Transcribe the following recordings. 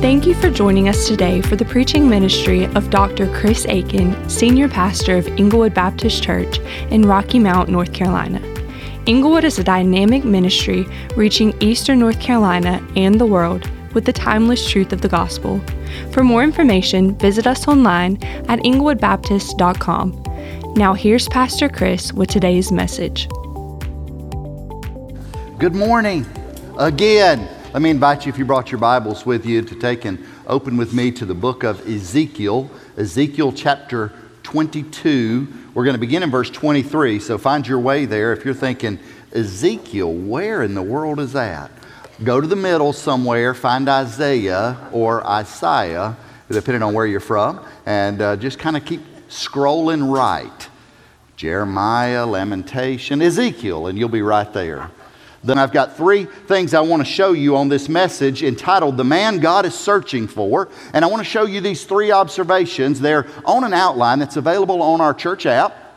Thank you for joining us today for the preaching ministry of Dr. Chris Aiken, Senior Pastor of Inglewood Baptist Church in Rocky Mount, North Carolina. Inglewood is a dynamic ministry reaching Eastern North Carolina and the world with the timeless truth of the gospel. For more information, visit us online at inglewoodbaptist.com. Now, here's Pastor Chris with today's message. Good morning again. Let me invite you, if you brought your Bibles with you, to take and open with me to the book of Ezekiel, Ezekiel chapter 22. We're going to begin in verse 23, so find your way there. If you're thinking, Ezekiel, where in the world is that? Go to the middle somewhere, find Isaiah or Isaiah, depending on where you're from, and uh, just kind of keep scrolling right. Jeremiah, Lamentation, Ezekiel, and you'll be right there. Then I've got three things I want to show you on this message entitled The Man God is Searching For. And I want to show you these three observations. They're on an outline that's available on our church app.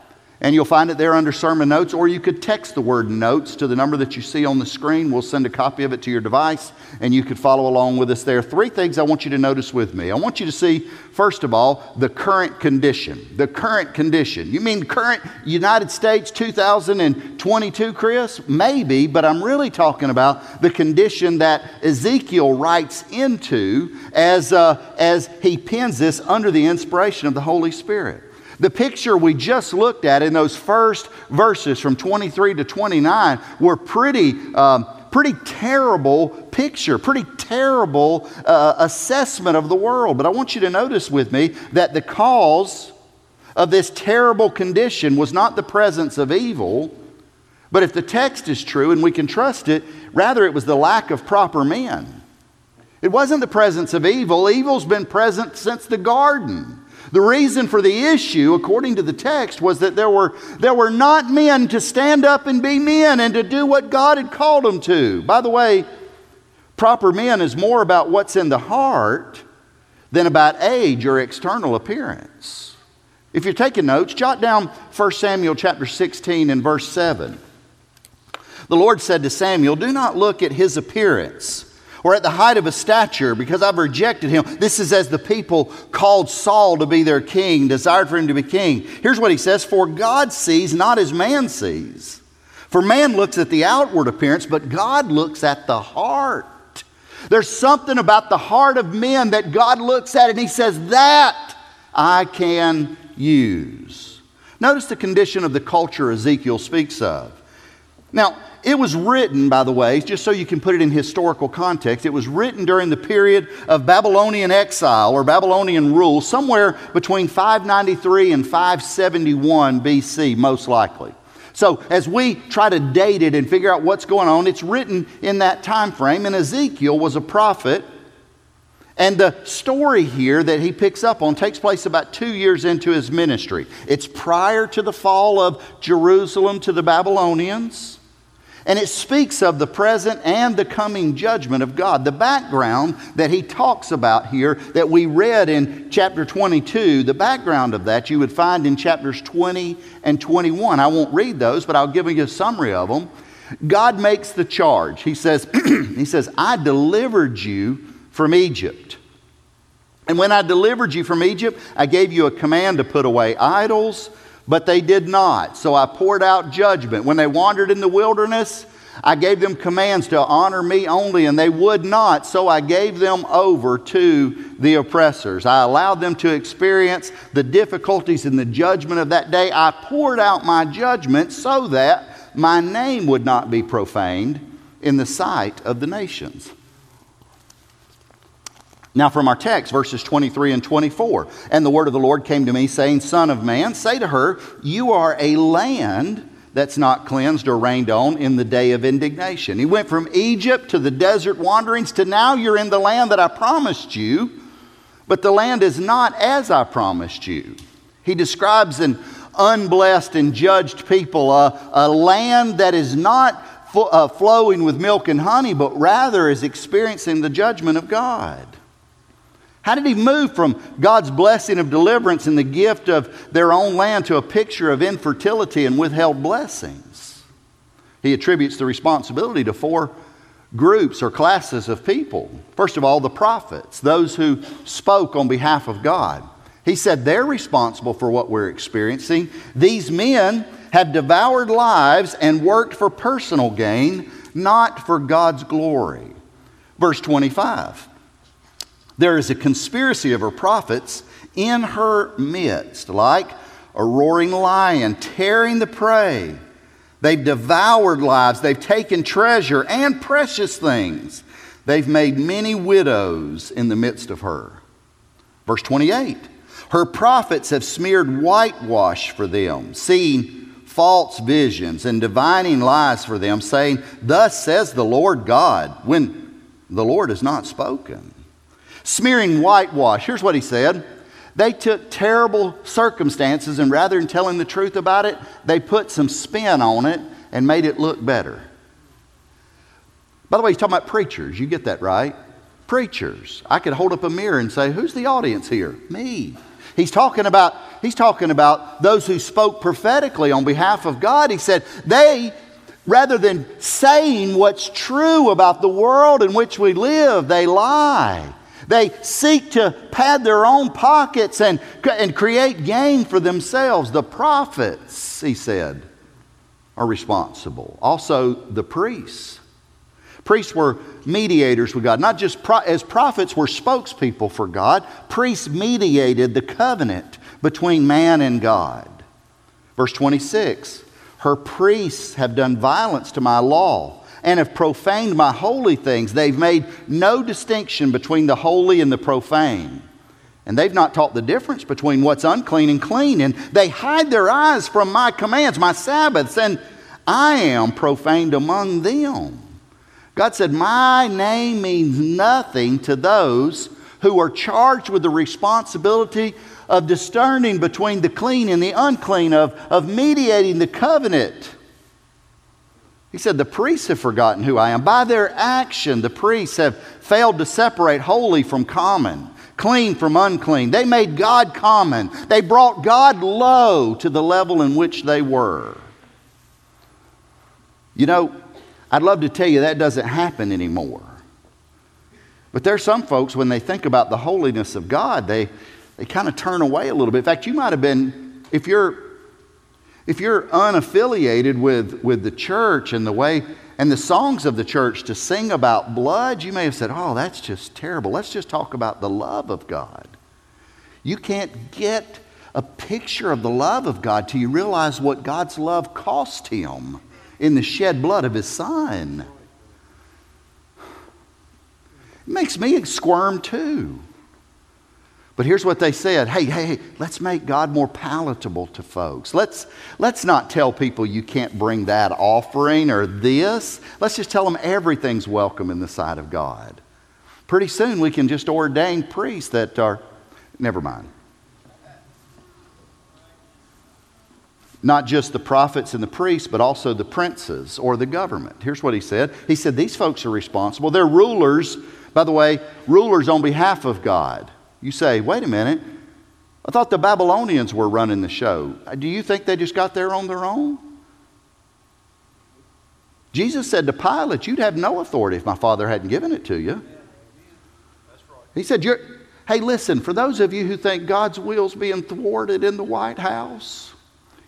And you'll find it there under sermon notes, or you could text the word notes to the number that you see on the screen. We'll send a copy of it to your device, and you could follow along with us there. Three things I want you to notice with me. I want you to see, first of all, the current condition. The current condition. You mean current United States 2022, Chris? Maybe, but I'm really talking about the condition that Ezekiel writes into as, uh, as he pens this under the inspiration of the Holy Spirit. The picture we just looked at in those first verses from 23 to 29 were pretty, um, pretty terrible picture, pretty terrible uh, assessment of the world. But I want you to notice with me that the cause of this terrible condition was not the presence of evil, but if the text is true and we can trust it, rather it was the lack of proper men. It wasn't the presence of evil, evil's been present since the garden. The reason for the issue, according to the text, was that there were, there were not men to stand up and be men and to do what God had called them to. By the way, proper men is more about what's in the heart than about age or external appearance. If you're taking notes, jot down 1 Samuel chapter 16 and verse 7. The Lord said to Samuel, Do not look at his appearance or at the height of his stature, because I've rejected him. This is as the people called Saul to be their king, desired for him to be king. Here's what he says For God sees not as man sees. For man looks at the outward appearance, but God looks at the heart. There's something about the heart of men that God looks at and he says, That I can use. Notice the condition of the culture Ezekiel speaks of. Now, it was written, by the way, just so you can put it in historical context, it was written during the period of Babylonian exile or Babylonian rule, somewhere between 593 and 571 BC, most likely. So, as we try to date it and figure out what's going on, it's written in that time frame, and Ezekiel was a prophet. And the story here that he picks up on takes place about two years into his ministry. It's prior to the fall of Jerusalem to the Babylonians. And it speaks of the present and the coming judgment of God. The background that he talks about here that we read in chapter 22, the background of that you would find in chapters 20 and 21. I won't read those, but I'll give you a summary of them. God makes the charge. He says, he says, I delivered you from Egypt. And when I delivered you from Egypt, I gave you a command to put away idols but they did not. So I poured out judgment. When they wandered in the wilderness, I gave them commands to honor me only, and they would not. So I gave them over to the oppressors. I allowed them to experience the difficulties in the judgment of that day. I poured out my judgment so that my name would not be profaned in the sight of the nations. Now, from our text, verses 23 and 24. And the word of the Lord came to me, saying, Son of man, say to her, You are a land that's not cleansed or rained on in the day of indignation. He went from Egypt to the desert wanderings to now you're in the land that I promised you, but the land is not as I promised you. He describes an unblessed and judged people, a, a land that is not uh, flowing with milk and honey, but rather is experiencing the judgment of God. How did he move from God's blessing of deliverance and the gift of their own land to a picture of infertility and withheld blessings? He attributes the responsibility to four groups or classes of people. First of all, the prophets, those who spoke on behalf of God. He said they're responsible for what we're experiencing. These men have devoured lives and worked for personal gain, not for God's glory. Verse 25 There is a conspiracy of her prophets in her midst, like a roaring lion tearing the prey. They've devoured lives, they've taken treasure and precious things. They've made many widows in the midst of her. Verse 28 Her prophets have smeared whitewash for them, seeing false visions and divining lies for them, saying, Thus says the Lord God, when the Lord has not spoken. Smearing whitewash, here's what he said they took terrible circumstances and rather than telling the truth about it, they put some spin on it and made it look better. By the way, he's talking about preachers. You get that right? Preachers. I could hold up a mirror and say, Who's the audience here? Me. He's talking about he's talking about those who spoke prophetically on behalf of God. He said, they rather than saying what's true about the world in which we live, they lie. They seek to pad their own pockets and, and create gain for themselves. The prophets, he said, are responsible. Also, the priests. Priests were mediators with God. Not just pro- as prophets were spokespeople for God, priests mediated the covenant between man and God. Verse 26 Her priests have done violence to my law and have profaned my holy things. They've made no distinction between the holy and the profane. And they've not taught the difference between what's unclean and clean. And they hide their eyes from my commands, my Sabbaths, and I am profaned among them. God said, My name means nothing to those who are charged with the responsibility of discerning between the clean and the unclean, of, of mediating the covenant. He said, The priests have forgotten who I am. By their action, the priests have failed to separate holy from common, clean from unclean. They made God common, they brought God low to the level in which they were. You know, I'd love to tell you that doesn't happen anymore. But there are some folks, when they think about the holiness of God, they, they kind of turn away a little bit. In fact, you might have been, if you're if you're unaffiliated with, with the church and the way and the songs of the church to sing about blood, you may have said, Oh, that's just terrible. Let's just talk about the love of God. You can't get a picture of the love of God till you realize what God's love cost him in the shed blood of his son. It makes me squirm too. But here's what they said hey, hey, hey, let's make God more palatable to folks. Let's, let's not tell people you can't bring that offering or this. Let's just tell them everything's welcome in the sight of God. Pretty soon we can just ordain priests that are, never mind. Not just the prophets and the priests, but also the princes or the government. Here's what he said He said, These folks are responsible. They're rulers, by the way, rulers on behalf of God. You say, wait a minute, I thought the Babylonians were running the show. Uh, do you think they just got there on their own? Jesus said to Pilate, You'd have no authority if my father hadn't given it to you. He said, Hey, listen, for those of you who think God's will's being thwarted in the White House,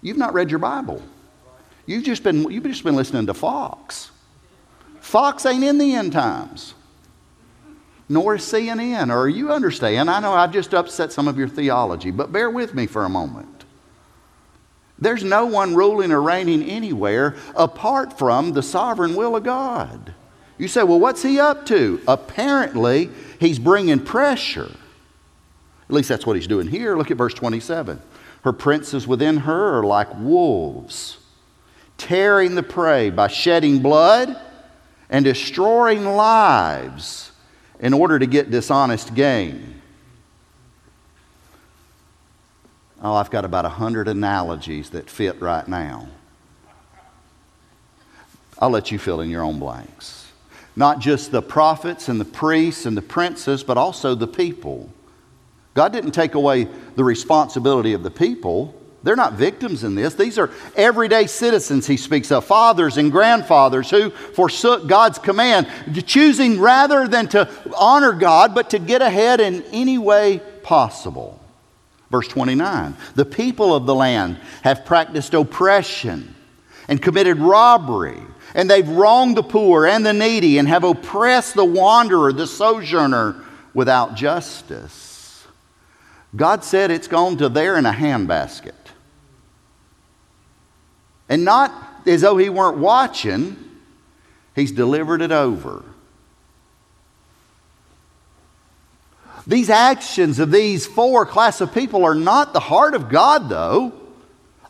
you've not read your Bible. You've just been, you've just been listening to Fox. Fox ain't in the end times nor CNN, or you understand. I know I've just upset some of your theology, but bear with me for a moment. There's no one ruling or reigning anywhere apart from the sovereign will of God. You say, well, what's he up to? Apparently, he's bringing pressure. At least that's what he's doing here. Look at verse 27. Her princes within her are like wolves, tearing the prey by shedding blood and destroying lives in order to get dishonest gain. Oh, I've got about a hundred analogies that fit right now. I'll let you fill in your own blanks. Not just the prophets and the priests and the princes, but also the people. God didn't take away the responsibility of the people, They're not victims in this. These are everyday citizens he speaks of, fathers and grandfathers who forsook God's command, choosing rather than to honor God, but to get ahead in any way possible. Verse 29 The people of the land have practiced oppression and committed robbery, and they've wronged the poor and the needy, and have oppressed the wanderer, the sojourner, without justice. God said it's gone to there in a handbasket. And not as though He weren't watching, He's delivered it over. These actions of these four class of people are not the heart of God, though.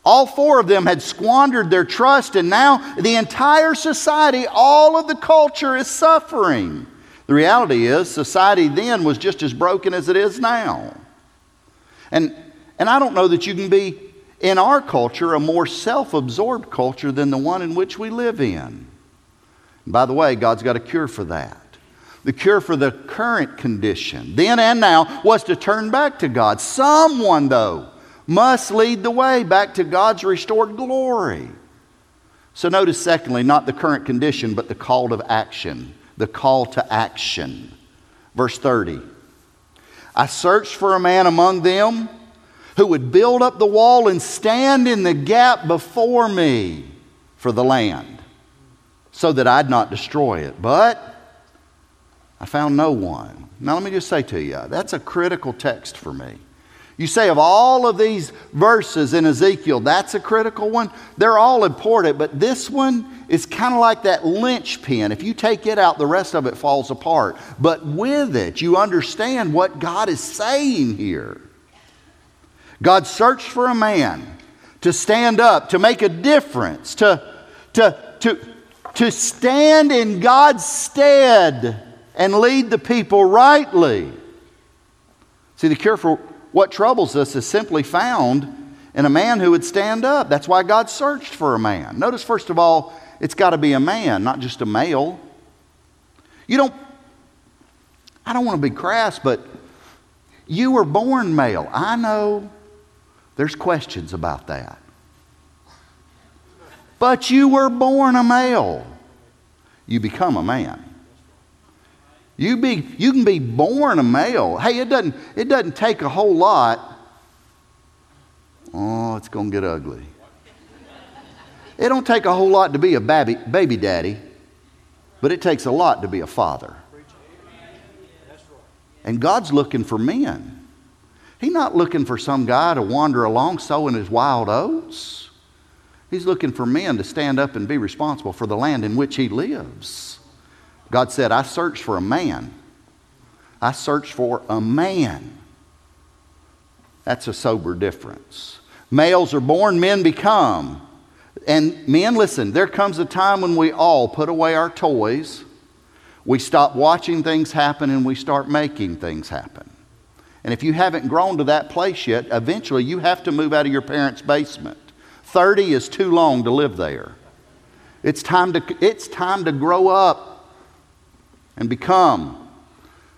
All four of them had squandered their trust, and now the entire society, all of the culture is suffering. The reality is, society then was just as broken as it is now. And, and I don't know that you can be, in our culture, a more self absorbed culture than the one in which we live in. by the way, God's got a cure for that. The cure for the current condition, then and now, was to turn back to God. Someone, though, must lead the way back to God's restored glory. So, notice, secondly, not the current condition, but the call to action. The call to action. Verse 30 I searched for a man among them who would build up the wall and stand in the gap before me for the land, so that I'd not destroy it. But I found no one. Now, let me just say to you, that's a critical text for me. You say, of all of these verses in Ezekiel, that's a critical one. They're all important, but this one is kind of like that linchpin. If you take it out, the rest of it falls apart. But with it, you understand what God is saying here. God searched for a man to stand up, to make a difference, to, to, to, to stand in God's stead and lead the people rightly. See, the cure for what troubles us is simply found in a man who would stand up. That's why God searched for a man. Notice, first of all, it's got to be a man, not just a male. You don't, I don't want to be crass, but you were born male. I know there's questions about that. But you were born a male. You become a man. You, be, you can be born a male. Hey, it doesn't, it doesn't take a whole lot. Oh, it's going to get ugly. It don't take a whole lot to be a baby, baby daddy, but it takes a lot to be a father. And God's looking for men. He's not looking for some guy to wander along sowing his wild oats. He's looking for men to stand up and be responsible for the land in which he lives. God said, I searched for a man. I searched for a man. That's a sober difference. Males are born, men become. And men, listen, there comes a time when we all put away our toys, we stop watching things happen, and we start making things happen. And if you haven't grown to that place yet, eventually you have to move out of your parents' basement. 30 is too long to live there. It's time to, it's time to grow up and become.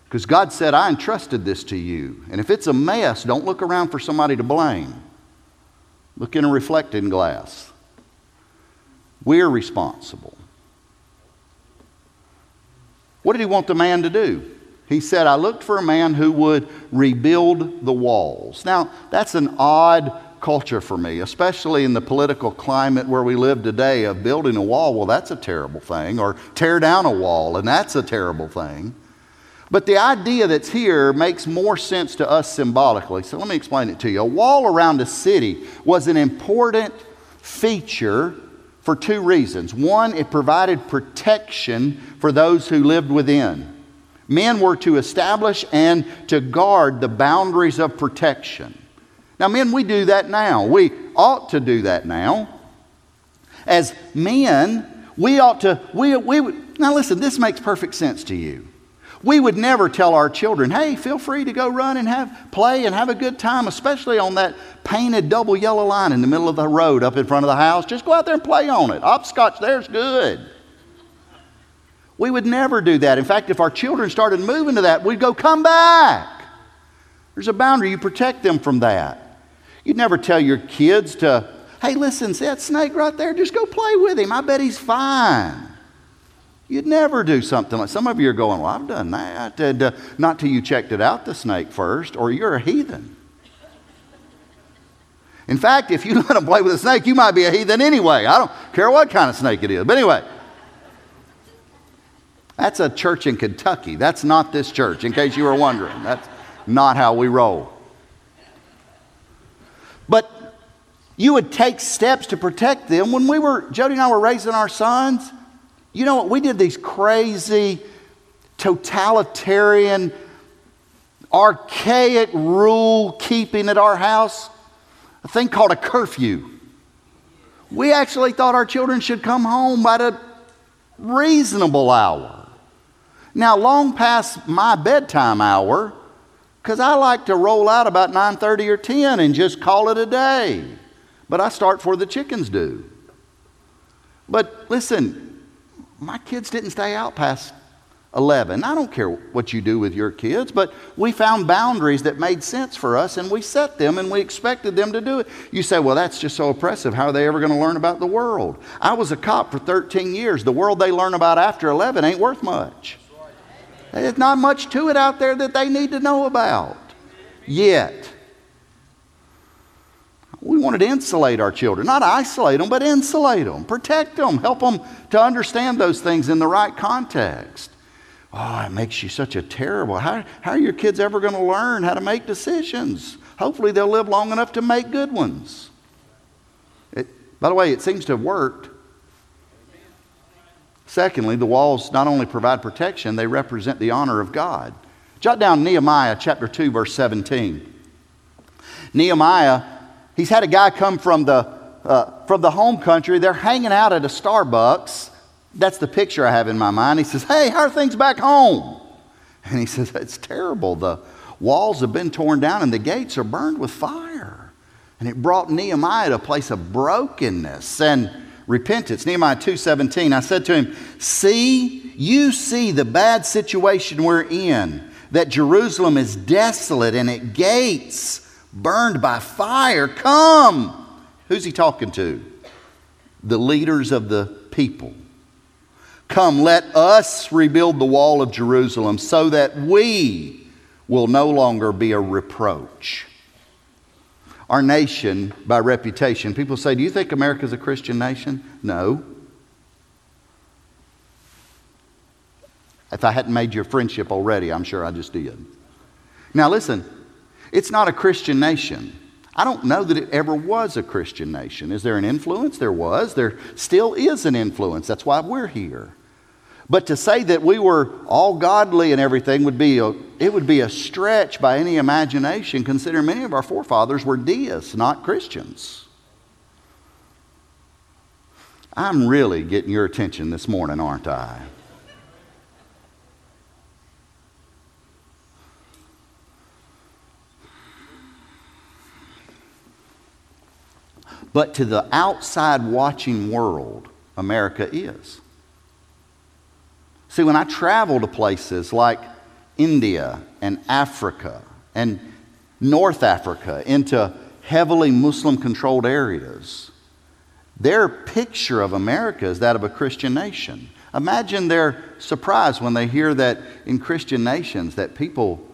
Because God said, I entrusted this to you. And if it's a mess, don't look around for somebody to blame. Look in a reflecting glass. We're responsible. What did he want the man to do? He said, I looked for a man who would rebuild the walls. Now, that's an odd culture for me, especially in the political climate where we live today of building a wall. Well, that's a terrible thing, or tear down a wall, and that's a terrible thing. But the idea that's here makes more sense to us symbolically. So let me explain it to you. A wall around a city was an important feature for two reasons. One, it provided protection for those who lived within. Men were to establish and to guard the boundaries of protection. Now, men, we do that now. We ought to do that now. As men, we ought to, we, we, would now listen, this makes perfect sense to you. We would never tell our children, hey, feel free to go run and have play and have a good time, especially on that painted double yellow line in the middle of the road up in front of the house. Just go out there and play on it. Hopscotch there's good. We would never do that. In fact, if our children started moving to that, we'd go, come back. There's a boundary. You protect them from that. You'd never tell your kids to, hey, listen, see that snake right there? Just go play with him. I bet he's fine. You'd never do something like some of you are going, Well, I've done that. And, uh, not till you checked it out, the snake first, or you're a heathen. In fact, if you let them play with a snake, you might be a heathen anyway. I don't care what kind of snake it is. But anyway, that's a church in Kentucky. That's not this church, in case you were wondering. That's not how we roll. But you would take steps to protect them. When we were, Jody and I were raising our sons, you know what? We did these crazy, totalitarian, archaic rule keeping at our house, a thing called a curfew. We actually thought our children should come home at a reasonable hour. Now, long past my bedtime hour, because I like to roll out about 9:30 or 10 and just call it a day. But I start before the chickens do. But listen, my kids didn't stay out past 11. I don't care what you do with your kids, but we found boundaries that made sense for us and we set them and we expected them to do it. You say, well, that's just so oppressive. How are they ever going to learn about the world? I was a cop for 13 years. The world they learn about after 11 ain't worth much. There's not much to it out there that they need to know about yet. We wanted to insulate our children, not isolate them, but insulate them, protect them, help them to understand those things in the right context. Oh, it makes you such a terrible. How, how are your kids ever going to learn how to make decisions? Hopefully, they'll live long enough to make good ones. It, by the way, it seems to have worked. Secondly, the walls not only provide protection, they represent the honor of God. Jot down Nehemiah chapter 2, verse 17. Nehemiah He's had a guy come from the, uh, from the home country. They're hanging out at a Starbucks. That's the picture I have in my mind. He says, Hey, how are things back home? And he says, It's terrible. The walls have been torn down and the gates are burned with fire. And it brought Nehemiah to a place of brokenness and repentance. Nehemiah 2:17. I said to him, "See, you see the bad situation we're in, that Jerusalem is desolate and its gates burned by fire. Come. Who's he talking to? The leaders of the people. Come, let us rebuild the wall of Jerusalem so that we will no longer be a reproach. Our nation, by reputation, people say, Do you think America's a Christian nation? No. If I hadn't made your friendship already, I'm sure I just did. Now, listen, it's not a Christian nation. I don't know that it ever was a Christian nation. Is there an influence? There was. There still is an influence. That's why we're here. But to say that we were all godly and everything would be a, it would be a stretch by any imagination, considering many of our forefathers were deists, not Christians. I'm really getting your attention this morning, aren't I? But to the outside watching world, America is. See, when I travel to places like India and Africa and North Africa into heavily Muslim controlled areas, their picture of America is that of a Christian nation. Imagine their surprise when they hear that in Christian nations that people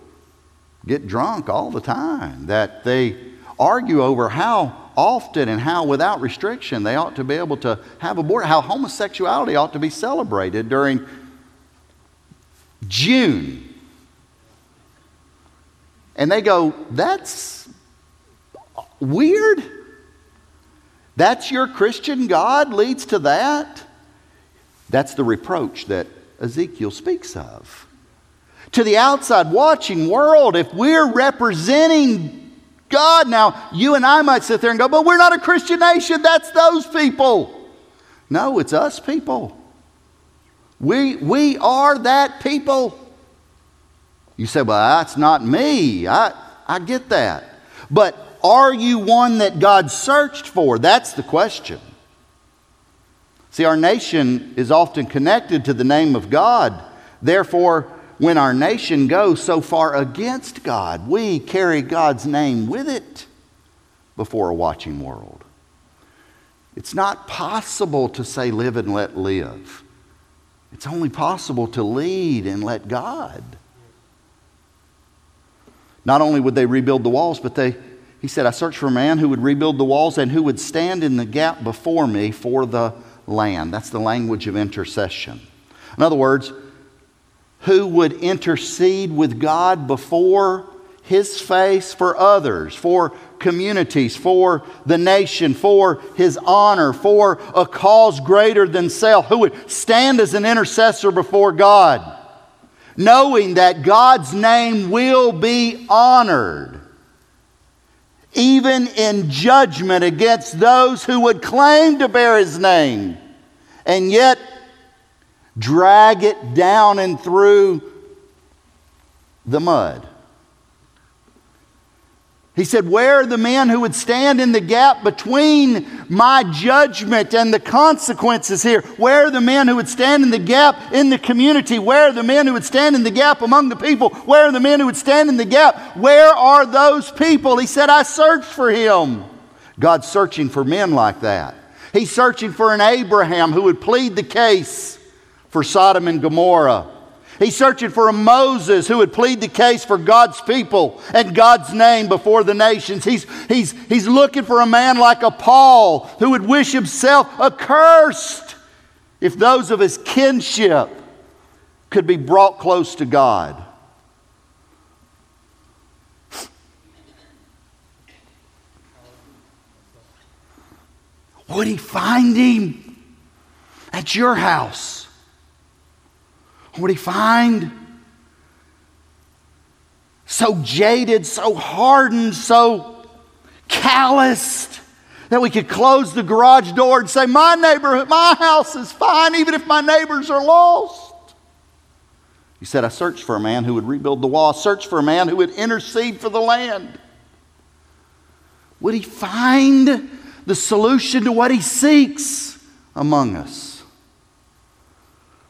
get drunk all the time, that they argue over how often and how without restriction they ought to be able to have abortion, how homosexuality ought to be celebrated during June. And they go, that's weird. That's your Christian God leads to that. That's the reproach that Ezekiel speaks of. To the outside watching world, if we're representing God. Now, you and I might sit there and go, but we're not a Christian nation. That's those people. No, it's us people. We, we are that people. You say, well, that's not me. I, I get that. But are you one that God searched for? That's the question. See, our nation is often connected to the name of God. Therefore, when our nation goes so far against God, we carry God's name with it. before a watching world. It's not possible to say, live and let live. It's only possible to lead and let God. Not only would they rebuild the walls, but they, he said, I searched for a man who would rebuild the walls and who would stand in the gap before me for the land. That's the language of intercession. In other words, who would intercede with God before his face for others, for communities, for the nation, for his honor, for a cause greater than self, who would stand as an intercessor before God, knowing that God's name will be honored, even in judgment against those who would claim to bear his name, and yet drag it down and through the mud. He said, Where are the men who would stand in the gap between my judgment and the consequences here? Where are the men who would stand in the gap in the community? Where are the men who would stand in the gap among the people? Where are the men who would stand in the gap? Where are those people? He said, I searched for him. God's searching for men like that. He's searching for an Abraham who would plead the case for Sodom and Gomorrah. He's searching for a Moses who would plead the case for God's people and God's name before the nations. He's, he's, he's looking for a man like a Paul who would wish himself accursed if those of his kinship could be brought close to God. Would he find him at your house? What did he find? So jaded, so hardened, so calloused that we could close the garage door and say, My neighborhood, my house is fine, even if my neighbors are lost. He said, I searched for a man who would rebuild the wall, I searched for a man who would intercede for the land. Would he find the solution to what he seeks among us?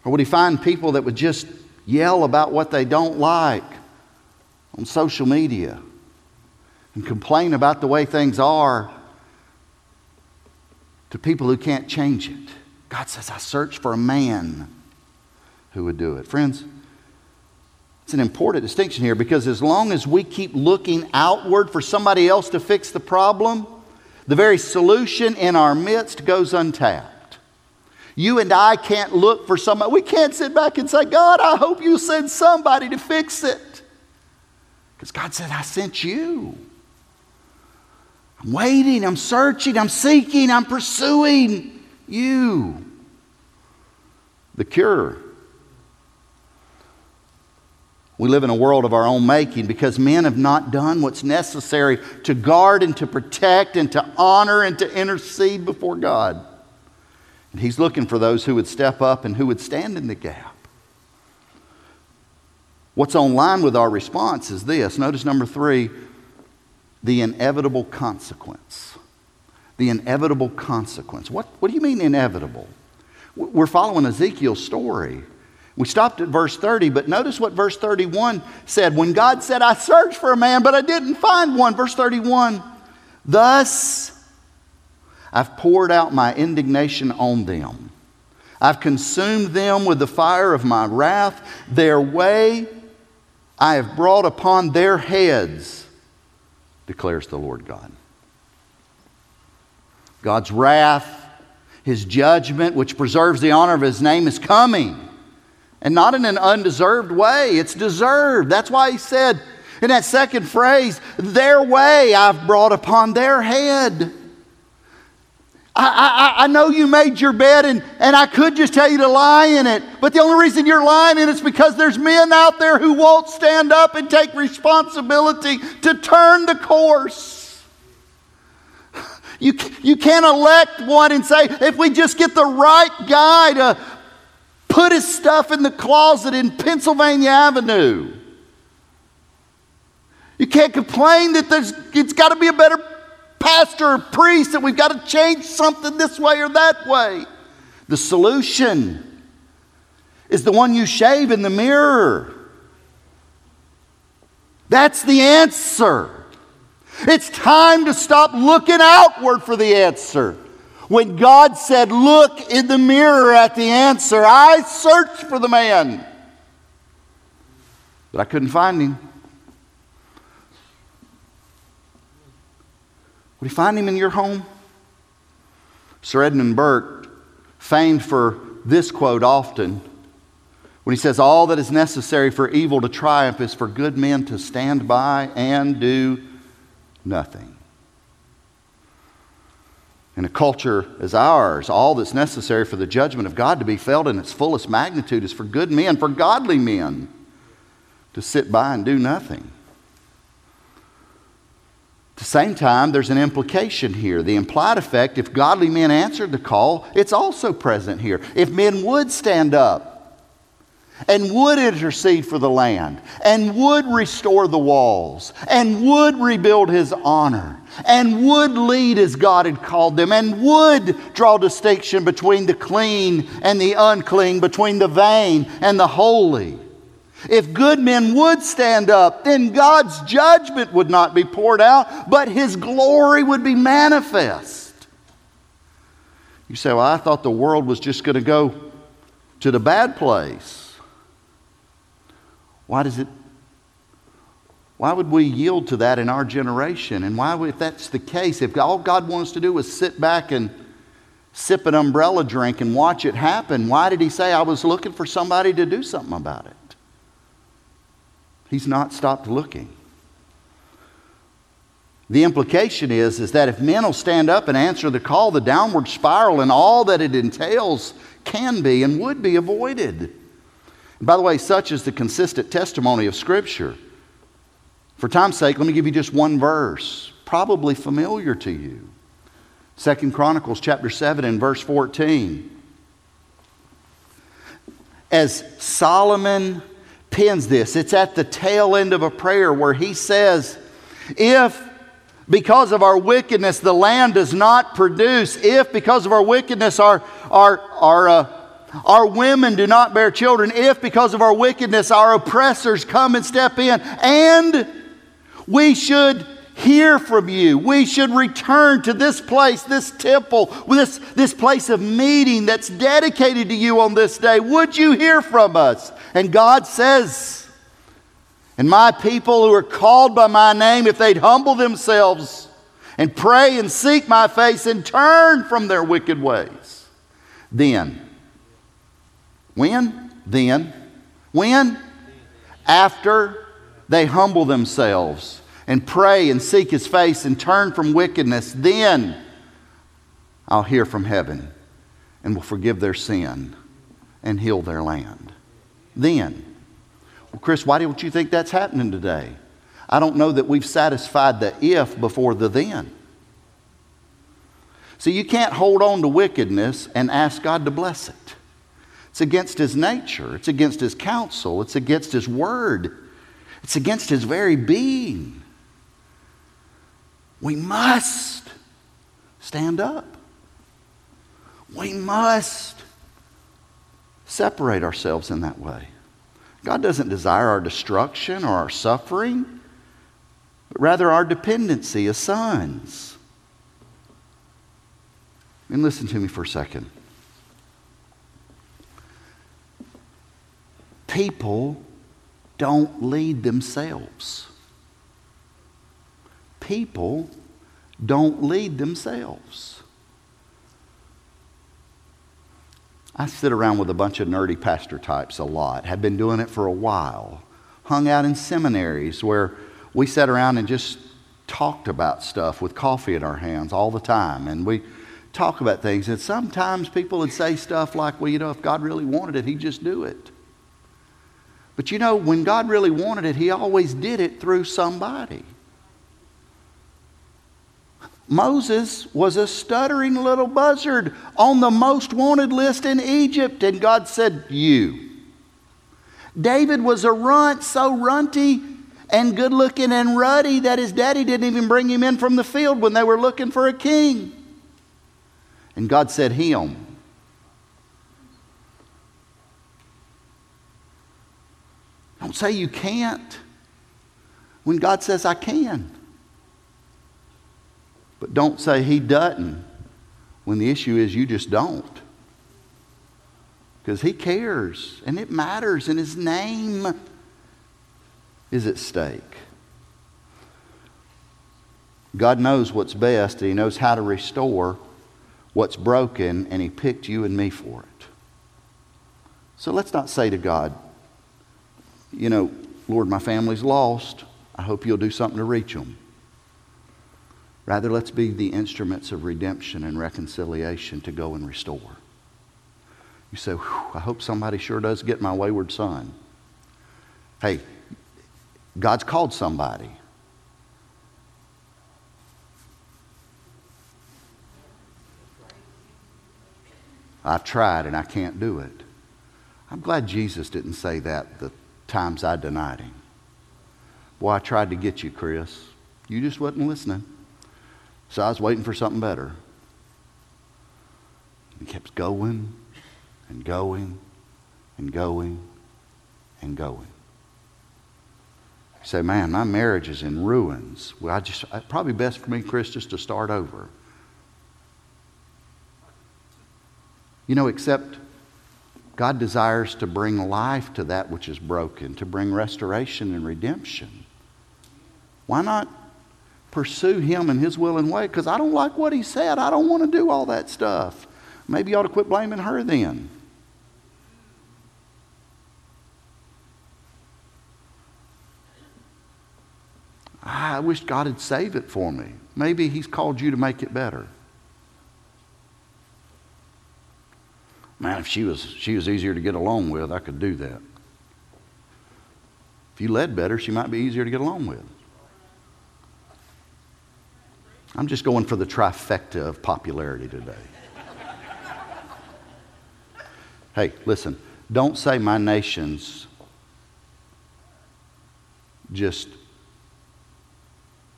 Or would he find people that would just yell about what they don't like on social media and complain about the way things are to people who can't change it? God says, I search for a man who would do it. Friends, it's an important distinction here because as long as we keep looking outward for somebody else to fix the problem, the very solution in our midst goes untapped. You and I can't look for somebody. We can't sit back and say, God, I hope you send somebody to fix it. Because God said, I sent you. I'm waiting, I'm searching, I'm seeking, I'm pursuing you. The cure. We live in a world of our own making because men have not done what's necessary to guard and to protect and to honor and to intercede before God. And he's looking for those who would step up and who would stand in the gap. What's on line with our response is this. Notice number three the inevitable consequence. The inevitable consequence. What, what do you mean inevitable? We're following Ezekiel's story. We stopped at verse 30, but notice what verse 31 said. When God said, I searched for a man, but I didn't find one. Verse 31 Thus I've poured out my indignation on them. I've consumed them with the fire of my wrath. Their way I have brought upon their heads, declares the Lord God. God's wrath, his judgment, which preserves the honor of his name, is coming. And not in an undeserved way, it's deserved. That's why he said in that second phrase, their way I've brought upon their head. I, I, I, know you made your bed and, and I could just tell you to lie in it. But the only reason you're lying in it is because there's men out there who won't stand up and take responsibility to turn the course. You, you can't elect one and say, if we just get the right guy to put his stuff in the closet in Pennsylvania Avenue. You can't complain that there's, it's got to be a better pastor or priest that we've got to change something this way or that way. The solution is the one you shave in the mirror. That's the answer. It's time to stop looking outward for the answer. When God said, Look in the mirror at the answer, I searched for the man, but I couldn't find him. Would you find him in your home? Sir Edmund Burke, famed for this quote often, when he says, All that is necessary for evil to triumph is for good men to stand by and do nothing. In a culture as ours, all that's necessary for the judgment of God to be felt in its fullest magnitude is for good men, for godly men, to sit by and do nothing. At the same time, there's an implication here. The implied effect, if godly men answered the call, it's also present here. If men would stand up and would intercede for the land and would restore the walls and would rebuild his honor and would lead as God had called them and would draw distinction between the clean and the unclean, between the vain and the holy. If good men would stand up, then God's judgment would not be poured out, but his glory would be manifest. You say, Well, I thought the world was just going to go to the bad place. Why does it? Why would we yield to that in our generation? And why, if that's the case, if all God wants to do is sit back and sip an umbrella drink and watch it happen, why did He say, I was looking for somebody to do something about it? He's not stopped looking. The implication is, is that if men will stand up and answer the call, the downward spiral and all that it entails can be and would be avoided. And by the way, such is the consistent testimony of Scripture. For time's sake, let me give you just one verse, probably familiar to you. Second Chronicles chapter 7 and verse 14. As Solomon pins this. It's at the tail end of a prayer where he says, If because of our wickedness the land does not produce, if because of our wickedness our, our, our, uh, our women do not bear children, if because of our wickedness our oppressors come and step in, and we should hear from you. We should return to this place, this temple, this, this place of meeting that's dedicated to you on this day. Would you hear from us? And God says, And my people who are called by my name, if they'd humble themselves and pray and seek my face and turn from their wicked ways, then, when? Then, when? After they humble themselves and pray and seek his face and turn from wickedness, then I'll hear from heaven and will forgive their sin and heal their land then. Well, Chris, why don't you think that's happening today? I don't know that we've satisfied the if before the then. So you can't hold on to wickedness and ask God to bless it. It's against his nature, it's against his counsel, it's against his word, it's against his very being. We must stand up. We must separate ourselves in that way. God doesn't desire our destruction or our suffering, but rather our dependency as sons. And listen to me for a second. People don't lead themselves. People don't lead themselves. I sit around with a bunch of nerdy pastor types a lot, have been doing it for a while. Hung out in seminaries where we sat around and just talked about stuff with coffee in our hands all the time. And we talk about things. And sometimes people would say stuff like, well, you know, if God really wanted it, He'd just do it. But you know, when God really wanted it, He always did it through somebody. Moses was a stuttering little buzzard on the most wanted list in Egypt, and God said, You. David was a runt, so runty and good looking and ruddy that his daddy didn't even bring him in from the field when they were looking for a king. And God said, Him. Don't say you can't when God says, I can. But don't say he doesn't when the issue is you just don't. Because he cares and it matters and his name is at stake. God knows what's best and he knows how to restore what's broken and he picked you and me for it. So let's not say to God, you know, Lord, my family's lost. I hope you'll do something to reach them. Rather, let's be the instruments of redemption and reconciliation to go and restore. You say, I hope somebody sure does get my wayward son. Hey, God's called somebody. I've tried and I can't do it. I'm glad Jesus didn't say that the times I denied him. Boy, I tried to get you, Chris. You just wasn't listening. So I was waiting for something better. He kept going and going and going and going. You say, man, my marriage is in ruins. Well, I just, probably best for me, Chris, just to start over. You know, except God desires to bring life to that which is broken, to bring restoration and redemption. Why not pursue him and his will and way because I don't like what he said. I don't want to do all that stuff. Maybe you ought to quit blaming her then. I wish God had saved it for me. Maybe he's called you to make it better. Man, if she was, she was easier to get along with, I could do that. If you led better, she might be easier to get along with. I'm just going for the trifecta of popularity today. hey, listen, don't say my nation's just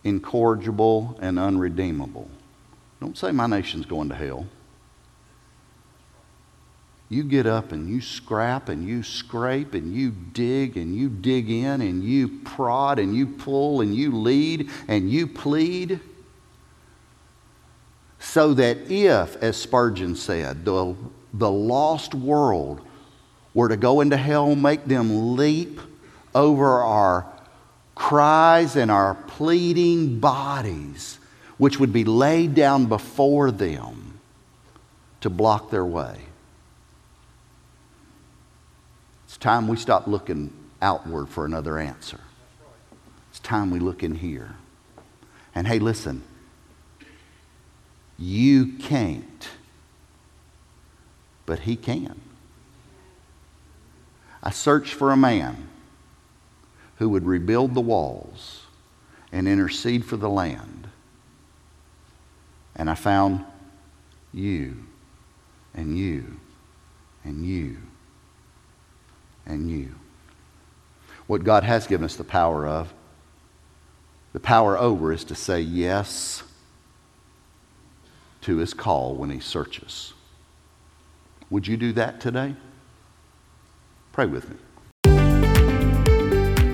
incorrigible and unredeemable. Don't say my nation's going to hell. You get up and you scrap and you scrape and you dig and you dig in and you prod and you pull and you lead and you plead so that if, as Spurgeon said, the, the lost world were to go into hell, make them leap over our cries and our pleading bodies, which would be laid down before them to block their way. It's time we stop looking outward for another answer. It's time we look in here. And hey, listen. You can't, but He can. I searched for a man who would rebuild the walls and intercede for the land. And I found you and you and you and you. What God has given us the power of, the power over, is to say yes to his call when he searches. Would you do that today? Pray with me.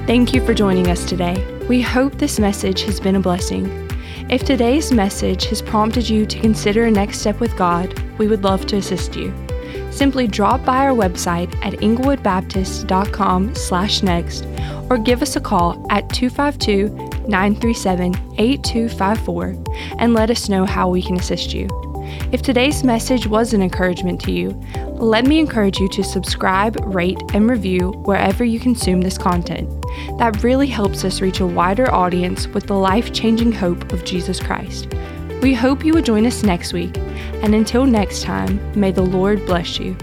Thank you for joining us today. We hope this message has been a blessing. If today's message has prompted you to consider a next step with God, we would love to assist you. Simply drop by our website at englewoodbaptist.com slash next or give us a call at 252 937 8254 and let us know how we can assist you. If today's message was an encouragement to you, let me encourage you to subscribe, rate, and review wherever you consume this content. That really helps us reach a wider audience with the life changing hope of Jesus Christ. We hope you will join us next week, and until next time, may the Lord bless you.